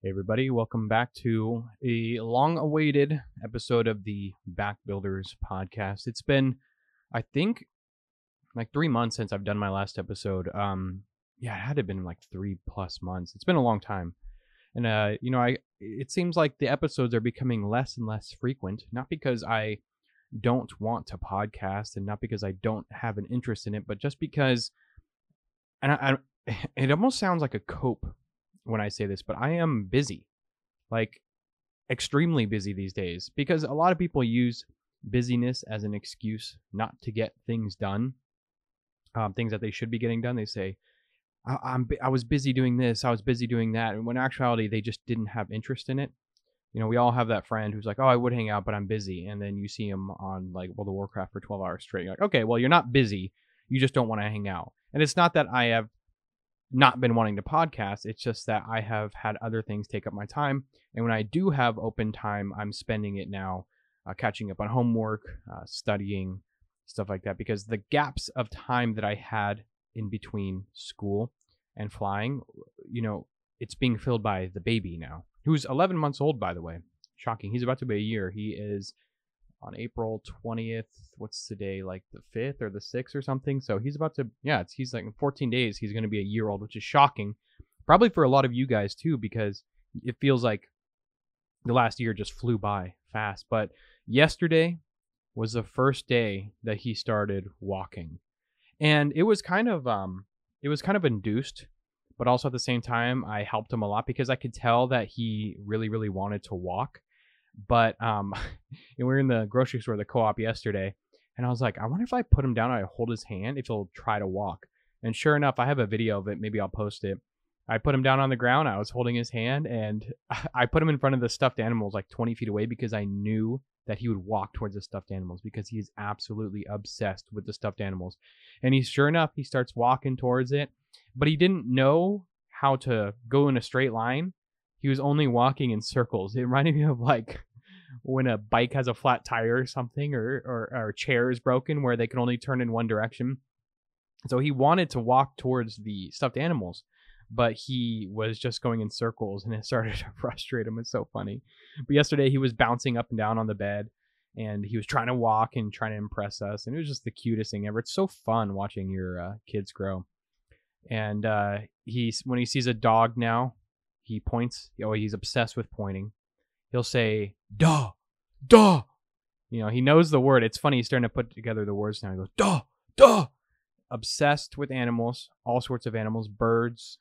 Hey everybody, welcome back to a long-awaited episode of the Back Builders podcast. It's been, I think, like three months since I've done my last episode. Um, yeah, it had to have been like three plus months. It's been a long time, and uh, you know, I it seems like the episodes are becoming less and less frequent. Not because I don't want to podcast, and not because I don't have an interest in it, but just because, and I, I it almost sounds like a cope when I say this, but I am busy, like extremely busy these days because a lot of people use busyness as an excuse not to get things done, um, things that they should be getting done. They say, I- I'm I was busy doing this, I was busy doing that, and when in actuality they just didn't have interest in it. You know, we all have that friend who's like, "Oh, I would hang out, but I'm busy," and then you see him on like World of Warcraft for 12 hours straight. You're like, okay, well, you're not busy, you just don't want to hang out. And it's not that I have not been wanting to podcast. It's just that I have had other things take up my time. And when I do have open time, I'm spending it now uh, catching up on homework, uh, studying, stuff like that. Because the gaps of time that I had in between school and flying, you know, it's being filled by the baby now, who's 11 months old, by the way. Shocking. He's about to be a year. He is on April 20th. What's today? Like the 5th or the 6th or something. So he's about to, yeah, it's, he's like in 14 days, he's going to be a year old, which is shocking. Probably for a lot of you guys too, because it feels like the last year just flew by fast. But yesterday was the first day that he started walking. And it was kind of, um, it was kind of induced, but also at the same time, I helped him a lot because I could tell that he really, really wanted to walk but um, we were in the grocery store, the co-op yesterday, and I was like, I wonder if I put him down I hold his hand, if he'll try to walk. And sure enough, I have a video of it. Maybe I'll post it. I put him down on the ground. I was holding his hand, and I put him in front of the stuffed animals, like 20 feet away, because I knew that he would walk towards the stuffed animals because he is absolutely obsessed with the stuffed animals. And he, sure enough, he starts walking towards it, but he didn't know how to go in a straight line. He was only walking in circles. It reminded me of like when a bike has a flat tire or something or, or, or a chair is broken where they can only turn in one direction. So he wanted to walk towards the stuffed animals, but he was just going in circles and it started to frustrate him. It's so funny. But yesterday he was bouncing up and down on the bed and he was trying to walk and trying to impress us. And it was just the cutest thing ever. It's so fun watching your uh, kids grow. And uh, he's when he sees a dog now, he points. Oh, he's obsessed with pointing he'll say duh, duh. You know, he knows the word. It's funny. He's starting to put together the words now. He goes duh, duh. Obsessed with animals, all sorts of animals, birds.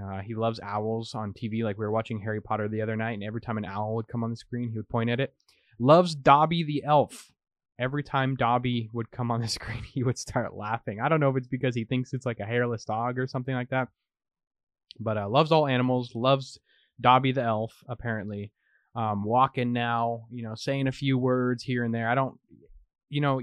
Uh, he loves owls on TV. Like we were watching Harry Potter the other night, and every time an owl would come on the screen, he would point at it. Loves Dobby the elf. Every time Dobby would come on the screen, he would start laughing. I don't know if it's because he thinks it's like a hairless dog or something like that. But uh, loves all animals. Loves Dobby the elf, apparently um, walking now, you know, saying a few words here and there. I don't, you know,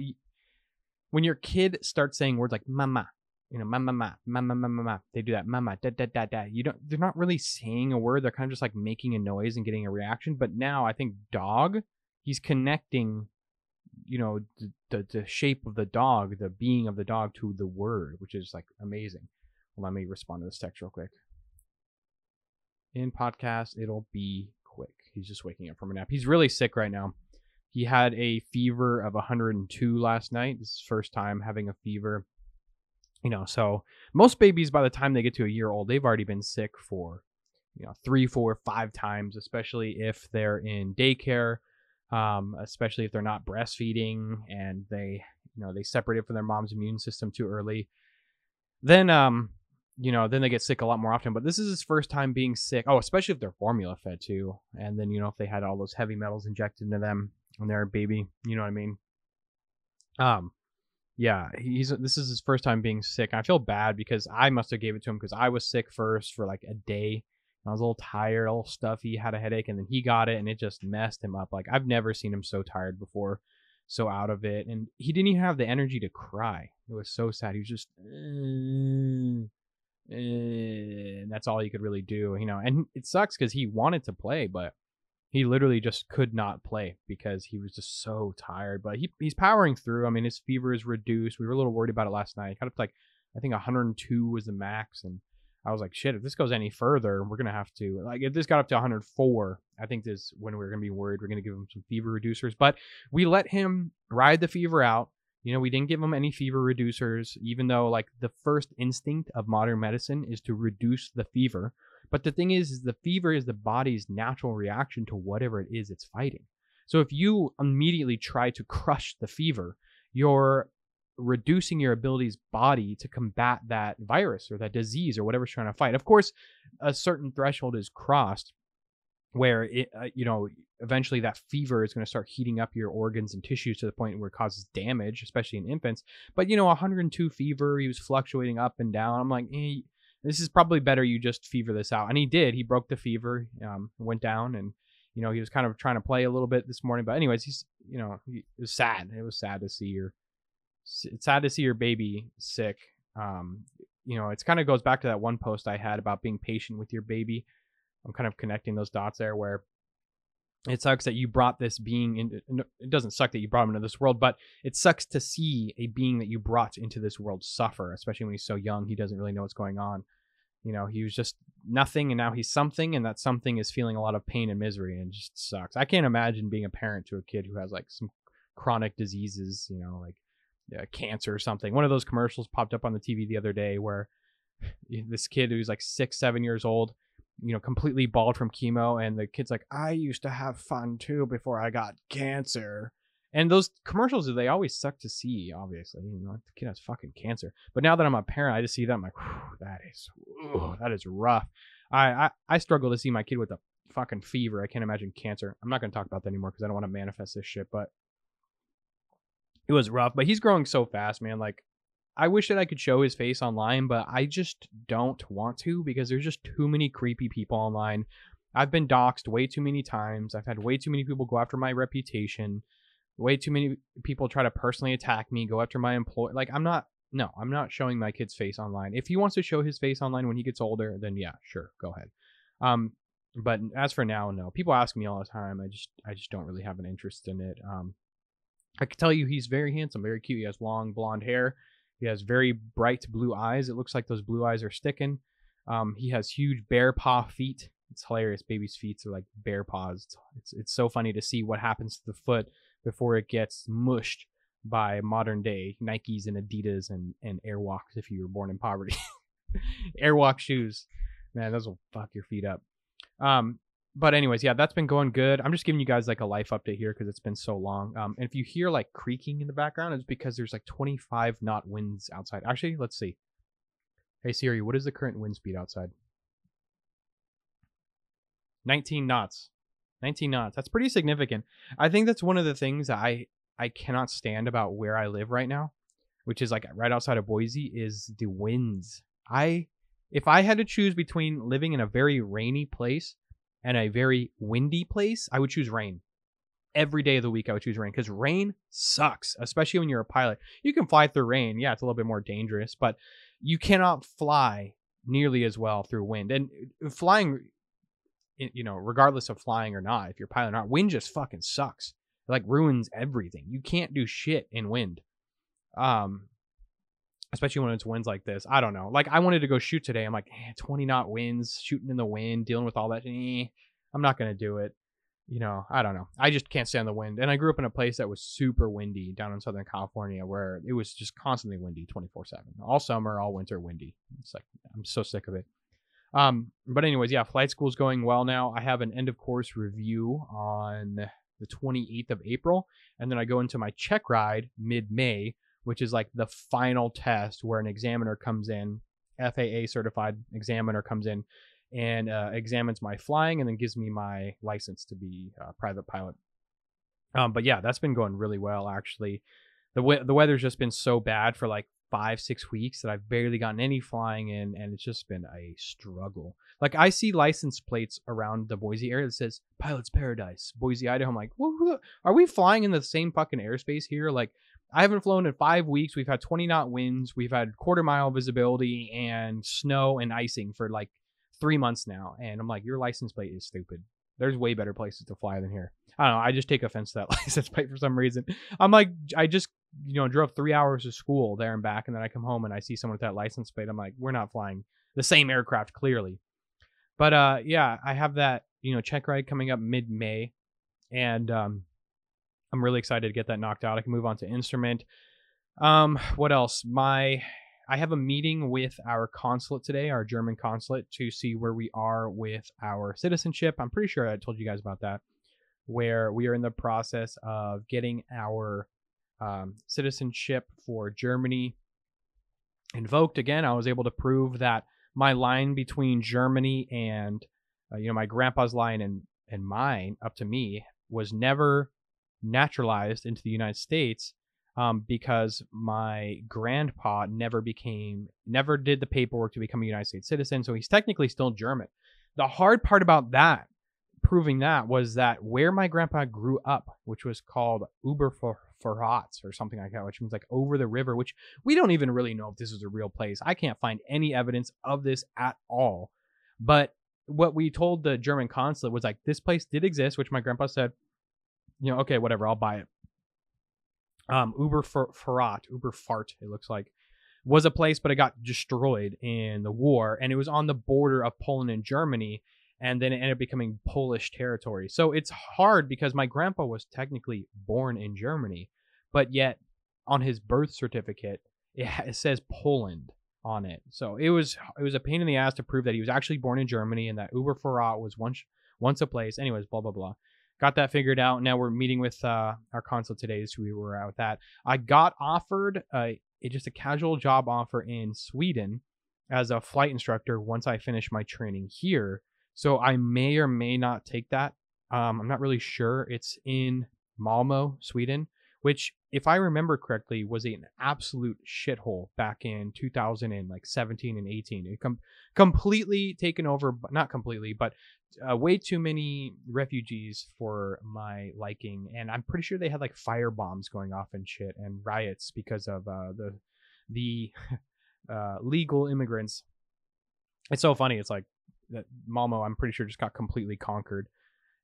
when your kid starts saying words like mama, you know, mama, mama, mama, mama, mama, they do that, mama, da, da, da, da. You don't, they're not really saying a word. They're kind of just like making a noise and getting a reaction. But now I think dog, he's connecting, you know, the, the, the shape of the dog, the being of the dog to the word, which is like amazing. Let me respond to this text real quick. In podcast, it'll be quick. He's just waking up from a nap. He's really sick right now. He had a fever of 102 last night. This is his first time having a fever. You know, so most babies by the time they get to a year old, they've already been sick for, you know, three, four, five times, especially if they're in daycare, um, especially if they're not breastfeeding and they, you know, they separated from their mom's immune system too early. Then, um, you know, then they get sick a lot more often. But this is his first time being sick. Oh, especially if they're formula fed too. And then, you know, if they had all those heavy metals injected into them when they're a baby, you know what I mean? Um, yeah, he's this is his first time being sick. I feel bad because I must have gave it to him because I was sick first for like a day. I was a little tired, a little stuffy, had a headache, and then he got it, and it just messed him up. Like I've never seen him so tired before, so out of it, and he didn't even have the energy to cry. It was so sad. He was just. Eh, and that's all he could really do, you know. And it sucks because he wanted to play, but he literally just could not play because he was just so tired. But he he's powering through. I mean, his fever is reduced. We were a little worried about it last night. Up to like I think 102 was the max, and I was like, shit, if this goes any further, we're gonna have to like if this got up to 104, I think this when we're gonna be worried, we're gonna give him some fever reducers. But we let him ride the fever out. You know, we didn't give them any fever reducers, even though like the first instinct of modern medicine is to reduce the fever. But the thing is, is the fever is the body's natural reaction to whatever it is it's fighting. So if you immediately try to crush the fever, you're reducing your ability's body to combat that virus or that disease or whatever's trying to fight. Of course, a certain threshold is crossed where it, uh, you know, eventually that fever is going to start heating up your organs and tissues to the point where it causes damage, especially in infants. But you know, 102 fever, he was fluctuating up and down. I'm like, eh, this is probably better. You just fever this out, and he did. He broke the fever, um, went down, and you know, he was kind of trying to play a little bit this morning. But anyways, he's, you know, he, it was sad. It was sad to see your it's sad to see your baby sick. Um, you know, it's kind of goes back to that one post I had about being patient with your baby. I'm kind of connecting those dots there where it sucks that you brought this being into it doesn't suck that you brought him into this world but it sucks to see a being that you brought into this world suffer especially when he's so young he doesn't really know what's going on you know he was just nothing and now he's something and that something is feeling a lot of pain and misery and just sucks i can't imagine being a parent to a kid who has like some chronic diseases you know like uh, cancer or something. One of those commercials popped up on the TV the other day where this kid who's like six, seven years old, you know, completely bald from chemo, and the kid's like, "I used to have fun too before I got cancer." And those commercials, they always suck to see. Obviously, you know, the kid has fucking cancer. But now that I'm a parent, I just see that I'm like, that is, that is rough. I, I I struggle to see my kid with a fucking fever. I can't imagine cancer. I'm not gonna talk about that anymore because I don't want to manifest this shit. But it was rough, but he's growing so fast, man. Like, I wish that I could show his face online, but I just don't want to because there's just too many creepy people online. I've been doxxed way too many times. I've had way too many people go after my reputation. Way too many people try to personally attack me, go after my employee. Like, I'm not, no, I'm not showing my kid's face online. If he wants to show his face online when he gets older, then yeah, sure, go ahead. Um, but as for now, no. People ask me all the time. I just, I just don't really have an interest in it. Um, I can tell you he's very handsome, very cute. He has long blonde hair. He has very bright blue eyes. It looks like those blue eyes are sticking. Um, he has huge bear paw feet. It's hilarious. Babies' feet are like bear paws. It's, it's, it's so funny to see what happens to the foot before it gets mushed by modern day Nikes and Adidas and and Airwalks if you were born in poverty. Airwalk shoes, man, those will fuck your feet up. Um, but anyways, yeah, that's been going good. I'm just giving you guys like a life update here because it's been so long. Um, and if you hear like creaking in the background, it's because there's like 25 knot winds outside. Actually, let's see. Hey Siri, what is the current wind speed outside? 19 knots. 19 knots. That's pretty significant. I think that's one of the things I I cannot stand about where I live right now, which is like right outside of Boise, is the winds. I if I had to choose between living in a very rainy place and a very windy place, I would choose rain. Every day of the week, I would choose rain because rain sucks, especially when you're a pilot. You can fly through rain. Yeah, it's a little bit more dangerous, but you cannot fly nearly as well through wind. And uh, flying, you know, regardless of flying or not, if you're a pilot or not, wind just fucking sucks. It like ruins everything. You can't do shit in wind. Um, especially when it's winds like this. I don't know. Like I wanted to go shoot today. I'm like, eh, 20 knot winds, shooting in the wind, dealing with all that. Eh, I'm not gonna do it. You know, I don't know. I just can't stand the wind. And I grew up in a place that was super windy down in Southern California, where it was just constantly windy, 24 seven, all summer, all winter, windy. It's like I'm so sick of it. Um, but anyways, yeah, flight school's going well now. I have an end of course review on the 28th of April, and then I go into my check ride mid May which is like the final test where an examiner comes in, FAA certified examiner comes in and uh, examines my flying and then gives me my license to be a private pilot. Um, but yeah, that's been going really well actually. The we- the weather's just been so bad for like five six weeks that I've barely gotten any flying in, and it's just been a struggle. Like I see license plates around the Boise area that says "Pilot's Paradise, Boise, Idaho." I'm like, are we flying in the same fucking airspace here? Like I haven't flown in five weeks. We've had 20 knot winds. We've had quarter mile visibility and snow and icing for like three months now. And I'm like, your license plate is stupid. There's way better places to fly than here. I don't know. I just take offense to that license plate for some reason. I'm like, I just, you know, drove three hours to school there and back. And then I come home and I see someone with that license plate. I'm like, we're not flying. the same aircraft clearly. But uh, yeah, I have that you know check ride coming up mid May, and um, I'm really excited to get that knocked out. I can move on to instrument. Um, what else? My I have a meeting with our consulate today, our German consulate, to see where we are with our citizenship. I'm pretty sure I told you guys about that, where we are in the process of getting our um, citizenship for Germany invoked again. I was able to prove that my line between Germany and uh, you know my grandpa's line and and mine up to me was never naturalized into the United States um, because my grandpa never became never did the paperwork to become a United States citizen, so he's technically still German. The hard part about that proving that was that where my grandpa grew up, which was called Ubervorrats or something like that, which means like over the river, which we don't even really know if this is a real place. I can't find any evidence of this at all. But what we told the German consulate was like this place did exist, which my grandpa said, you know, okay, whatever, I'll buy it. Um, Uber Farat, Uber Fart, it looks like, was a place, but it got destroyed in the war, and it was on the border of Poland and Germany and then it ended up becoming Polish territory. So it's hard because my grandpa was technically born in Germany, but yet on his birth certificate it, it says Poland on it. So it was it was a pain in the ass to prove that he was actually born in Germany and that Ubervorrat was once once a place. Anyways, blah blah blah. Got that figured out. Now we're meeting with uh, our consul today, so we were out with that. I got offered a, a just a casual job offer in Sweden as a flight instructor once I finish my training here. So I may or may not take that. Um, I'm not really sure. It's in Malmo, Sweden, which, if I remember correctly, was an absolute shithole back in 2017 and 18. It com- completely taken over, not completely, but uh, way too many refugees for my liking. And I'm pretty sure they had like fire bombs going off and shit and riots because of uh, the the uh, legal immigrants. It's so funny. It's like that Malmo, I'm pretty sure, just got completely conquered.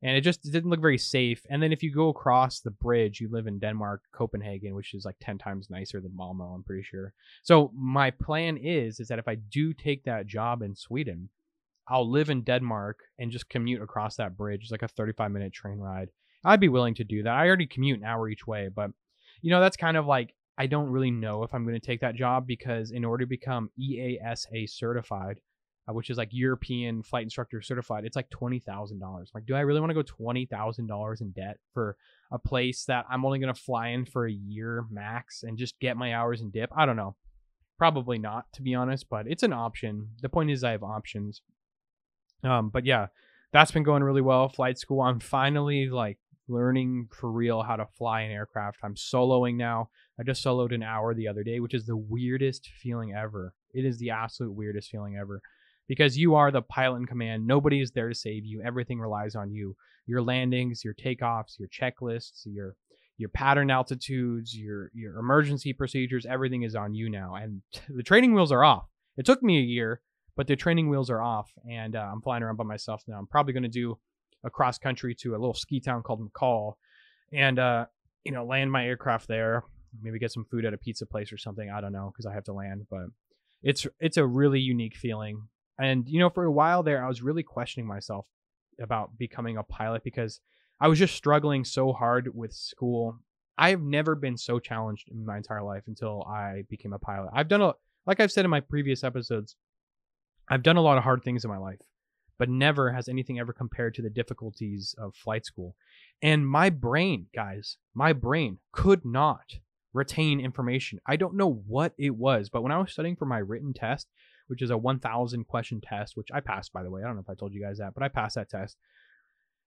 And it just didn't look very safe. And then if you go across the bridge, you live in Denmark, Copenhagen, which is like 10 times nicer than Malmo, I'm pretty sure. So my plan is is that if I do take that job in Sweden, I'll live in Denmark and just commute across that bridge. It's like a 35 minute train ride. I'd be willing to do that. I already commute an hour each way, but you know, that's kind of like I don't really know if I'm going to take that job because in order to become EASA certified, uh, which is like European flight instructor certified, it's like twenty thousand dollars. Like, do I really want to go twenty thousand dollars in debt for a place that I'm only gonna fly in for a year max and just get my hours and dip? I don't know. Probably not, to be honest, but it's an option. The point is, I have options. Um, but yeah, that's been going really well. Flight school. I'm finally like learning for real how to fly an aircraft. I'm soloing now. I just soloed an hour the other day, which is the weirdest feeling ever. It is the absolute weirdest feeling ever because you are the pilot in command. Nobody is there to save you. Everything relies on you. Your landings, your takeoffs, your checklists, your your pattern altitudes, your your emergency procedures, everything is on you now. And the training wheels are off. It took me a year, but the training wheels are off, and uh, I'm flying around by myself now. I'm probably going to do a cross country to a little ski town called McCall, and uh, you know land my aircraft there. Maybe get some food at a pizza place or something. I don't know because I have to land, but it's it's a really unique feeling and, you know, for a while there, I was really questioning myself about becoming a pilot because I was just struggling so hard with school. I've never been so challenged in my entire life until I became a pilot. I've done a, like I've said in my previous episodes, I've done a lot of hard things in my life, but never has anything ever compared to the difficulties of flight school. And my brain, guys, my brain could not retain information. I don't know what it was, but when I was studying for my written test, which is a 1000 question test, which I passed, by the way. I don't know if I told you guys that, but I passed that test.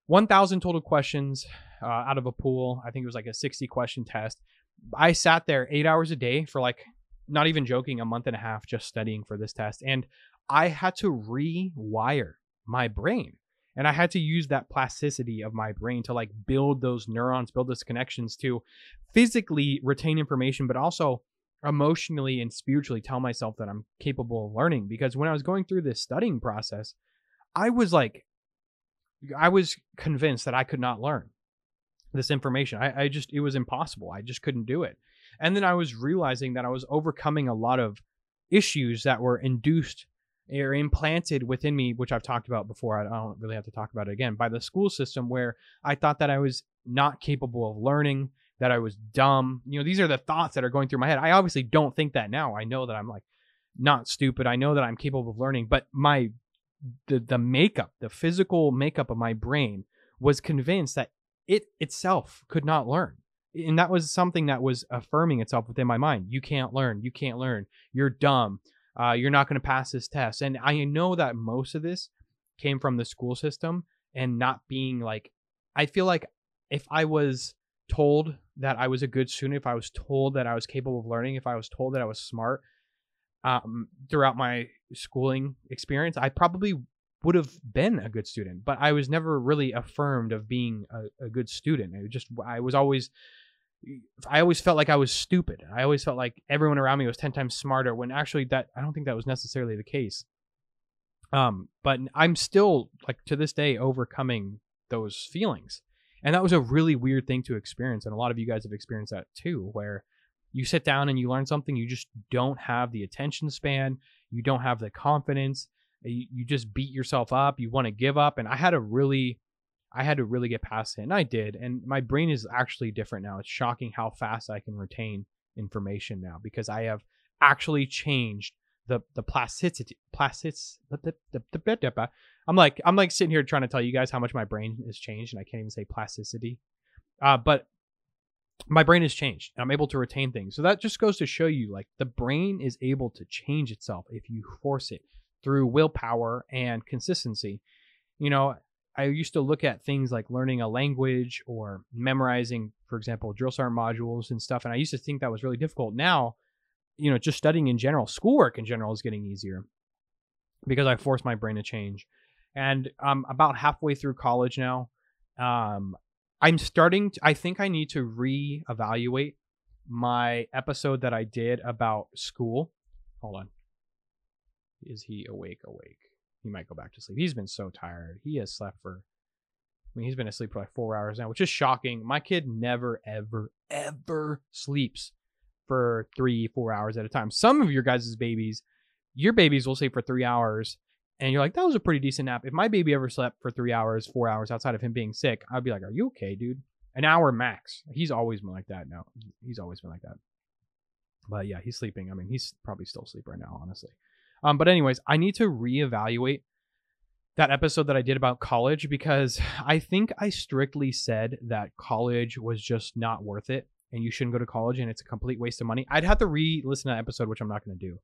1000 total questions uh, out of a pool. I think it was like a 60 question test. I sat there eight hours a day for like, not even joking, a month and a half just studying for this test. And I had to rewire my brain. And I had to use that plasticity of my brain to like build those neurons, build those connections to physically retain information, but also emotionally and spiritually tell myself that I'm capable of learning because when I was going through this studying process, I was like, I was convinced that I could not learn this information. I, I just, it was impossible. I just couldn't do it. And then I was realizing that I was overcoming a lot of issues that were induced or implanted within me, which I've talked about before. I don't really have to talk about it again by the school system, where I thought that I was not capable of learning, that I was dumb. You know, these are the thoughts that are going through my head. I obviously don't think that now. I know that I'm like not stupid. I know that I'm capable of learning, but my the the makeup, the physical makeup of my brain was convinced that it itself could not learn. And that was something that was affirming itself within my mind. You can't learn. You can't learn. You're dumb. Uh, you're not going to pass this test. And I know that most of this came from the school system and not being like, I feel like if I was told that I was a good student, if I was told that I was capable of learning, if I was told that I was smart um, throughout my schooling experience, I probably would have been a good student. But I was never really affirmed of being a, a good student. I just, I was always I always felt like I was stupid. I always felt like everyone around me was 10 times smarter when actually that I don't think that was necessarily the case. Um, but I'm still like to this day overcoming those feelings. And that was a really weird thing to experience and a lot of you guys have experienced that too where you sit down and you learn something you just don't have the attention span, you don't have the confidence, eh, you, you just beat yourself up, you want to give up and I had a really I had to really get past it, and I did. And my brain is actually different now. It's shocking how fast I can retain information now because I have actually changed the the plasticity plastics. I'm like I'm like sitting here trying to tell you guys how much my brain has changed, and I can't even say plasticity. Uh, but my brain has changed, and I'm able to retain things. So that just goes to show you, like the brain is able to change itself if you force it through willpower and consistency. You know, I used to look at things like learning a language or memorizing, for example, drill sergeant modules and stuff, and I used to think that was really difficult. Now, you know, just studying in general, schoolwork in general is getting easier because I forced my brain to change. And I'm about halfway through college now. Um, I'm starting. To, I think I need to reevaluate my episode that I did about school. Hold on. Is he awake? Awake he might go back to sleep. He's been so tired. He has slept for I mean, he's been asleep for like four hours now, which is shocking. My kid never, ever, ever sleeps for three, four hours at a time. Some of your guys' babies, your babies will sleep for three hours, and you're like, that was a pretty decent nap. If my baby ever slept for three hours, four hours outside of him being sick, I'd be like, are you okay, dude? An hour max. He's always been like that now. He's always been like that. But yeah, he's sleeping. I mean, he's probably still asleep right now, honestly. Um, but anyways, I need to reevaluate that episode that I did about college because I think I strictly said that college was just not worth it and you shouldn't go to college and it's a complete waste of money. I'd have to re-listen to that episode, which I'm not going to do.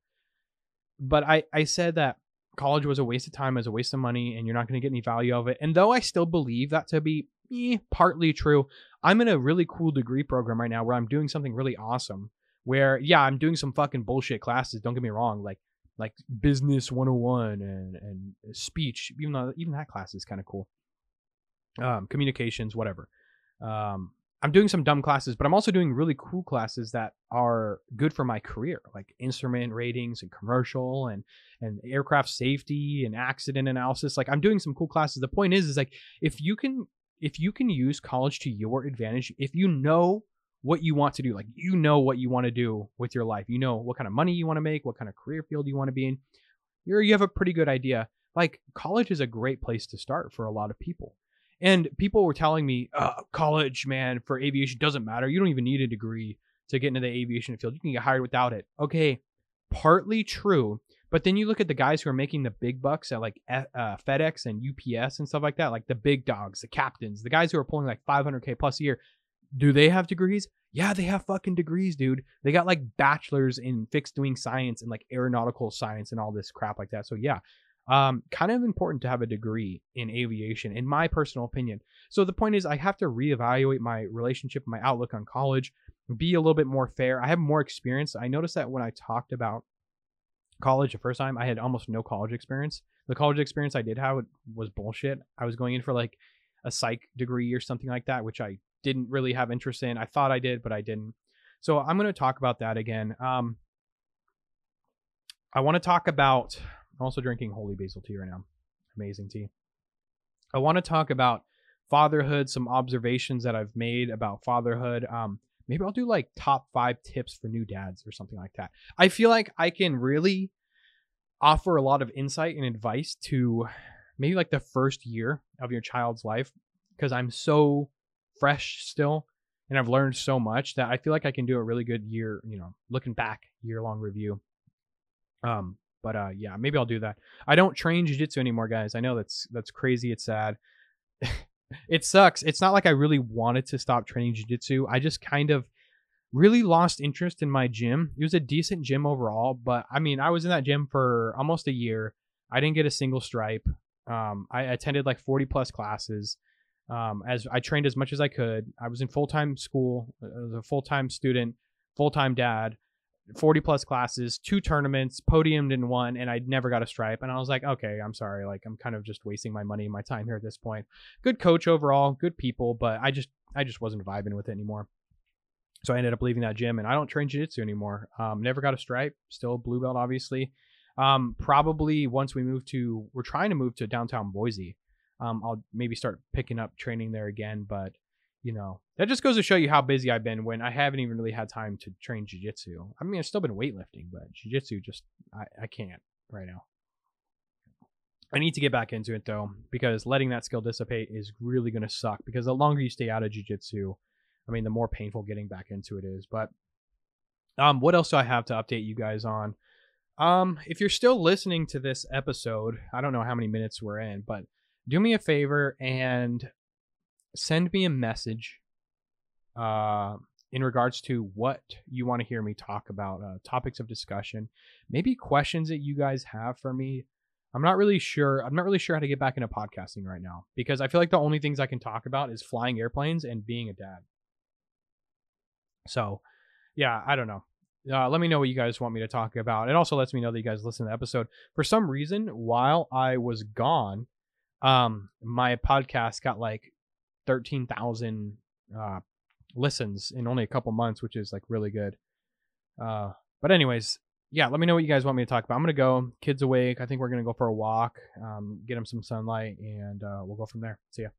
But I, I said that college was a waste of time, as a waste of money, and you're not going to get any value of it. And though I still believe that to be eh, partly true, I'm in a really cool degree program right now where I'm doing something really awesome. Where yeah, I'm doing some fucking bullshit classes. Don't get me wrong. Like like business 101 and and speech even though even that class is kind of cool um, communications whatever um, i'm doing some dumb classes but i'm also doing really cool classes that are good for my career like instrument ratings and commercial and and aircraft safety and accident analysis like i'm doing some cool classes the point is is like if you can if you can use college to your advantage if you know what you want to do. Like you know what you want to do with your life. You know what kind of money you want to make, what kind of career field you want to be in. You're, you have a pretty good idea. Like college is a great place to start for a lot of people. And people were telling me, uh, college, man, for aviation doesn't matter. You don't even need a degree to get into the aviation field. You can get hired without it. Okay, partly true. But then you look at the guys who are making the big bucks at like uh, FedEx and UPS and stuff like that, like the big dogs, the captains, the guys who are pulling like 500k plus a year. Do they have degrees? Yeah, they have fucking degrees, dude. They got like bachelors in fixed wing science and like aeronautical science and all this crap like that. So yeah, um, kind of important to have a degree in aviation, in my personal opinion. So the point is, I have to reevaluate my relationship, my outlook on college, be a little bit more fair. I have more experience. I noticed that when I talked about college the first time, I had almost no college experience. The college experience I did have was bullshit. I was going in for like a psych degree or something like that, which I didn't really have interest in. I thought I did, but I didn't. So I'm going to talk about that again. Um, I want to talk about. I'm also drinking holy basil tea right now. Amazing tea. I want to talk about fatherhood, some observations that I've made about fatherhood. Um, maybe I'll do like top five tips for new dads or something like that. I feel like I can really offer a lot of insight and advice to maybe like the first year of your child's life because I'm so fresh still and I've learned so much that I feel like I can do a really good year, you know, looking back year long review. Um, but uh, yeah, maybe I'll do that. I don't train jujitsu anymore, guys. I know that's that's crazy. It's sad. it sucks. It's not like I really wanted to stop training jujitsu. I just kind of really lost interest in my gym. It was a decent gym overall, but I mean, I was in that gym for almost a year. I didn't get a single stripe. Um, I attended like 40 plus classes. Um, as I trained as much as I could. I was in full time school, uh, as a full time student, full time dad. 40 plus classes, two tournaments, podiumed in one, and I never got a stripe. And I was like, okay, I'm sorry. Like, I'm kind of just wasting my money my time here at this point. Good coach overall, good people, but I just, I just wasn't vibing with it anymore. So I ended up leaving that gym and I don't train jiu-jitsu anymore. Um, never got a stripe, still blue belt, obviously. Um, probably once we move to, we're trying to move to downtown Boise. Um, I'll maybe start picking up training there again, but you know, that just goes to show you how busy I've been when I haven't even really had time to train jujitsu. I mean, I've still been weightlifting, but jujitsu just I, I can't right now. I need to get back into it though, because letting that skill dissipate is really gonna suck. Because the longer you stay out of jujitsu, I mean, the more painful getting back into it is. But um, what else do I have to update you guys on? Um, if you're still listening to this episode, I don't know how many minutes we're in, but do me a favor and send me a message uh, in regards to what you want to hear me talk about, uh, topics of discussion, maybe questions that you guys have for me. I'm not really sure. I'm not really sure how to get back into podcasting right now because I feel like the only things I can talk about is flying airplanes and being a dad. So, yeah, I don't know. Uh, let me know what you guys want me to talk about. It also lets me know that you guys listen to the episode. For some reason, while I was gone, um, my podcast got like 13,000 uh, listens in only a couple months, which is like really good. Uh, but anyways, yeah, let me know what you guys want me to talk about. I'm gonna go. Kids awake. I think we're gonna go for a walk, um, get them some sunlight, and uh, we'll go from there. See ya.